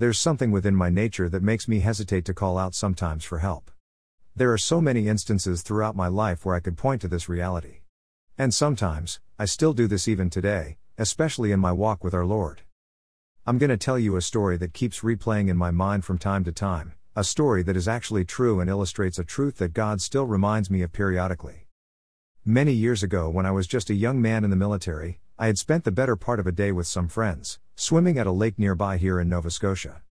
there's something within my nature that makes me hesitate to call out sometimes for help. There are so many instances throughout my life where I could point to this reality. And sometimes, I still do this even today, especially in my walk with our Lord. I'm going to tell you a story that keeps replaying in my mind from time to time, a story that is actually true and illustrates a truth that God still reminds me of periodically. Many years ago, when I was just a young man in the military, I had spent the better part of a day with some friends, swimming at a lake nearby here in Nova Scotia.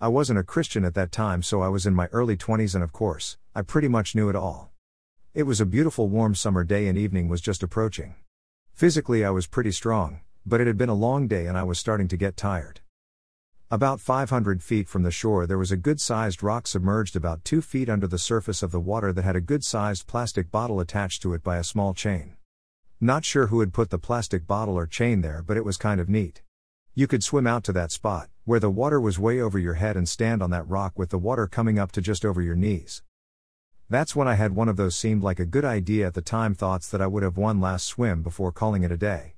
I wasn't a Christian at that time, so I was in my early 20s, and of course, I pretty much knew it all. It was a beautiful warm summer day, and evening was just approaching. Physically, I was pretty strong, but it had been a long day and I was starting to get tired. About 500 feet from the shore, there was a good sized rock submerged about 2 feet under the surface of the water that had a good sized plastic bottle attached to it by a small chain. Not sure who had put the plastic bottle or chain there, but it was kind of neat. You could swim out to that spot, where the water was way over your head, and stand on that rock with the water coming up to just over your knees. That's when I had one of those seemed like a good idea at the time thoughts that I would have one last swim before calling it a day.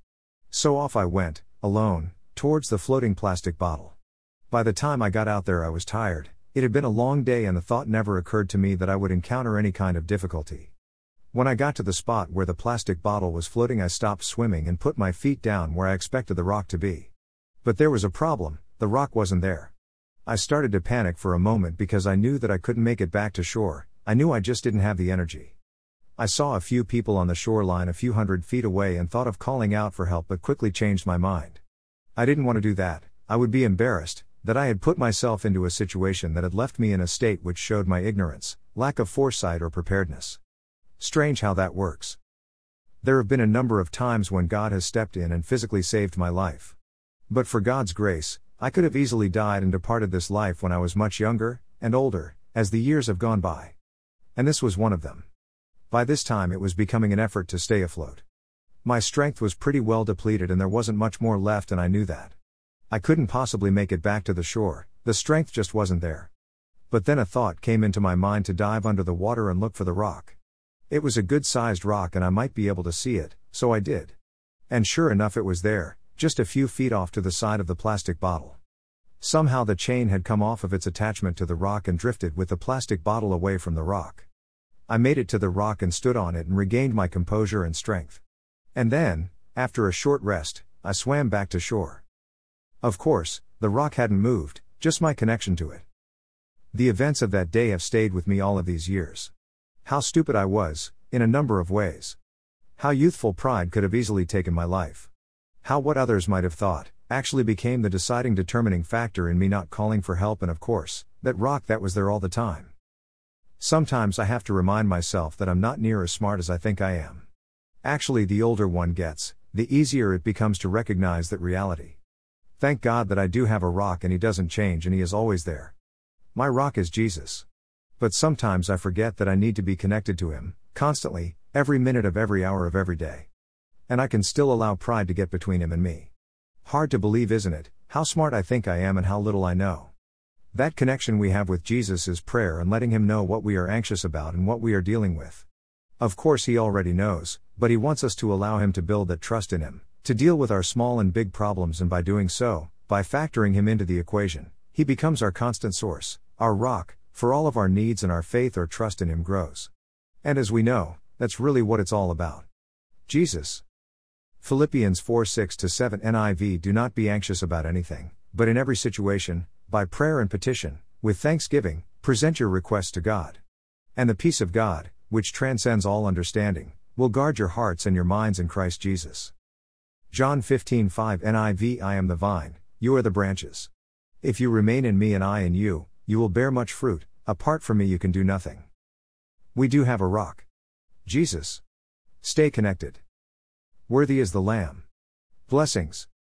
So off I went, alone, towards the floating plastic bottle. By the time I got out there, I was tired. It had been a long day, and the thought never occurred to me that I would encounter any kind of difficulty. When I got to the spot where the plastic bottle was floating, I stopped swimming and put my feet down where I expected the rock to be. But there was a problem the rock wasn't there. I started to panic for a moment because I knew that I couldn't make it back to shore, I knew I just didn't have the energy. I saw a few people on the shoreline a few hundred feet away and thought of calling out for help, but quickly changed my mind. I didn't want to do that, I would be embarrassed, that I had put myself into a situation that had left me in a state which showed my ignorance, lack of foresight, or preparedness. Strange how that works. There have been a number of times when God has stepped in and physically saved my life. But for God's grace, I could have easily died and departed this life when I was much younger, and older, as the years have gone by. And this was one of them. By this time, it was becoming an effort to stay afloat. My strength was pretty well depleted and there wasn't much more left, and I knew that. I couldn't possibly make it back to the shore, the strength just wasn't there. But then a thought came into my mind to dive under the water and look for the rock. It was a good sized rock and I might be able to see it, so I did. And sure enough, it was there, just a few feet off to the side of the plastic bottle. Somehow the chain had come off of its attachment to the rock and drifted with the plastic bottle away from the rock. I made it to the rock and stood on it and regained my composure and strength. And then, after a short rest, I swam back to shore. Of course, the rock hadn't moved, just my connection to it. The events of that day have stayed with me all of these years. How stupid I was, in a number of ways. How youthful pride could have easily taken my life. How what others might have thought, actually became the deciding determining factor in me not calling for help, and of course, that rock that was there all the time. Sometimes I have to remind myself that I'm not near as smart as I think I am. Actually, the older one gets, the easier it becomes to recognize that reality. Thank God that I do have a rock and He doesn't change and He is always there. My rock is Jesus. But sometimes I forget that I need to be connected to Him, constantly, every minute of every hour of every day. And I can still allow pride to get between Him and me. Hard to believe, isn't it, how smart I think I am and how little I know. That connection we have with Jesus is prayer and letting Him know what we are anxious about and what we are dealing with. Of course, He already knows, but He wants us to allow Him to build that trust in Him, to deal with our small and big problems, and by doing so, by factoring Him into the equation, He becomes our constant source, our rock, for all of our needs, and our faith or trust in Him grows. And as we know, that's really what it's all about. Jesus. Philippians 4 6 7 NIV Do not be anxious about anything, but in every situation, by prayer and petition, with thanksgiving, present your requests to God. And the peace of God, which transcends all understanding, will guard your hearts and your minds in Christ Jesus. John 15:5 NIV I am the vine, you are the branches. If you remain in me and I in you, you will bear much fruit, apart from me you can do nothing. We do have a rock. Jesus. Stay connected. Worthy is the Lamb. Blessings.